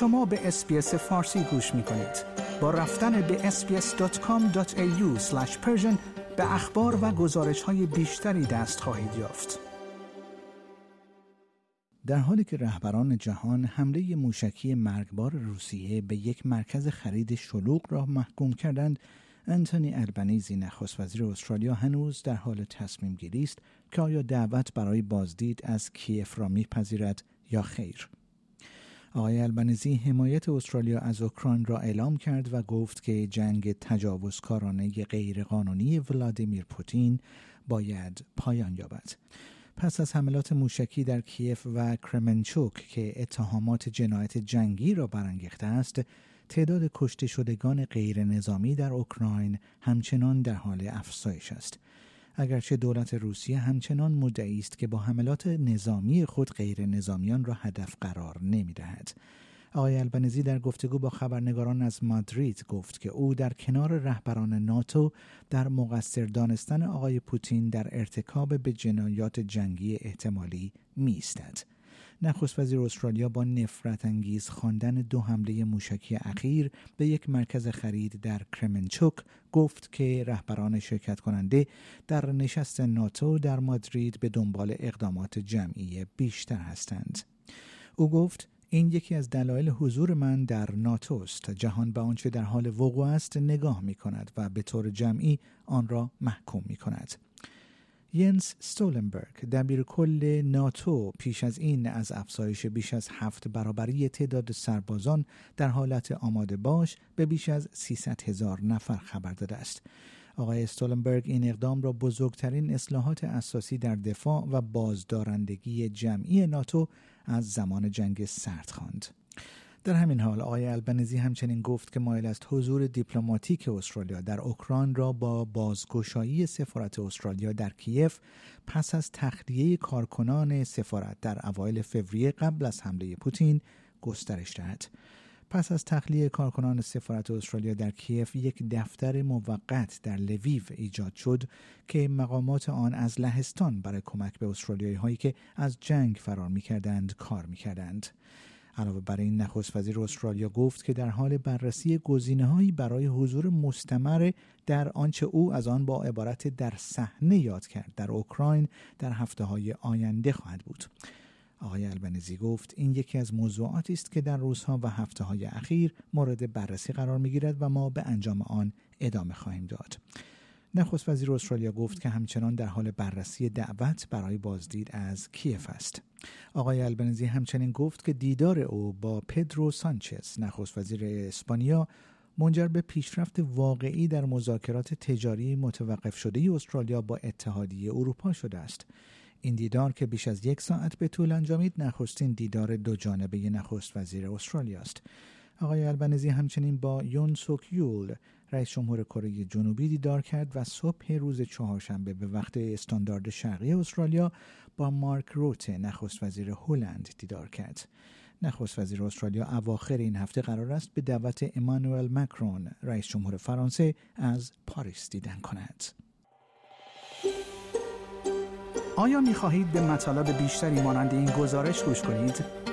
شما به اسپیس فارسی گوش می کنید. با رفتن به sbs.com.au به اخبار و گزارش های بیشتری دست خواهید یافت. در حالی که رهبران جهان حمله موشکی مرگبار روسیه به یک مرکز خرید شلوغ را محکوم کردند انتونی البنیزی نخست وزیر استرالیا هنوز در حال تصمیم گیری است که آیا دعوت برای بازدید از کیف را میپذیرد یا خیر آقای البنیزی حمایت استرالیا از اوکراین را اعلام کرد و گفت که جنگ تجاوزکارانه غیرقانونی ولادیمیر پوتین باید پایان یابد. پس از حملات موشکی در کیف و کرمنچوک که اتهامات جنایت جنگی را برانگیخته است تعداد کشته شدگان غیر نظامی در اوکراین همچنان در حال افزایش است اگرچه دولت روسیه همچنان مدعی است که با حملات نظامی خود غیر نظامیان را هدف قرار نمی دهد. آقای البنزی در گفتگو با خبرنگاران از مادرید گفت که او در کنار رهبران ناتو در مقصر دانستن آقای پوتین در ارتکاب به جنایات جنگی احتمالی می نخست وزیر استرالیا با نفرت انگیز خواندن دو حمله موشکی اخیر به یک مرکز خرید در کرمنچوک گفت که رهبران شرکت کننده در نشست ناتو در مادرید به دنبال اقدامات جمعی بیشتر هستند. او گفت این یکی از دلایل حضور من در ناتو است جهان به آنچه در حال وقوع است نگاه می کند و به طور جمعی آن را محکوم می کند ینس ستولنبرگ دبیر کل ناتو پیش از این از افزایش بیش از هفت برابری تعداد سربازان در حالت آماده باش به بیش از 300 هزار نفر خبر داده است. آقای استولنبرگ این اقدام را بزرگترین اصلاحات اساسی در دفاع و بازدارندگی جمعی ناتو از زمان جنگ سرد خواند. در همین حال آقای البنزی همچنین گفت که مایل است حضور دیپلماتیک استرالیا در اوکراین را با بازگشایی سفارت استرالیا در کیف پس از تخلیه کارکنان سفارت در اوایل فوریه قبل از حمله پوتین گسترش دهد پس از تخلیه کارکنان سفارت استرالیا در کیف یک دفتر موقت در لویو ایجاد شد که مقامات آن از لهستان برای کمک به استرالیایی هایی که از جنگ فرار می کردند کار می کردند. علاوه بر این نخست وزیر استرالیا گفت که در حال بررسی گزینه‌هایی برای حضور مستمر در آنچه او از آن با عبارت در صحنه یاد کرد در اوکراین در هفته های آینده خواهد بود آقای البنزی گفت این یکی از موضوعاتی است که در روزها و هفته های اخیر مورد بررسی قرار می گیرد و ما به انجام آن ادامه خواهیم داد. نخست وزیر استرالیا گفت که همچنان در حال بررسی دعوت برای بازدید از کیف است. آقای البنزی همچنین گفت که دیدار او با پدرو سانچز نخست وزیر اسپانیا منجر به پیشرفت واقعی در مذاکرات تجاری متوقف شده استرالیا با اتحادیه اروپا شده است. این دیدار که بیش از یک ساعت به طول انجامید نخستین دیدار دو جانبه نخست وزیر استرالیا است. آقای البنزی همچنین با یون سوک یول رئیس جمهور کره جنوبی دیدار کرد و صبح روز چهارشنبه به وقت استاندارد شرقی استرالیا با مارک روته نخست وزیر هلند دیدار کرد. نخست وزیر استرالیا اواخر این هفته قرار است به دعوت امانوئل مکرون رئیس جمهور فرانسه از پاریس دیدن کند. آیا می خواهید به مطالب بیشتری مانند این گزارش گوش کنید؟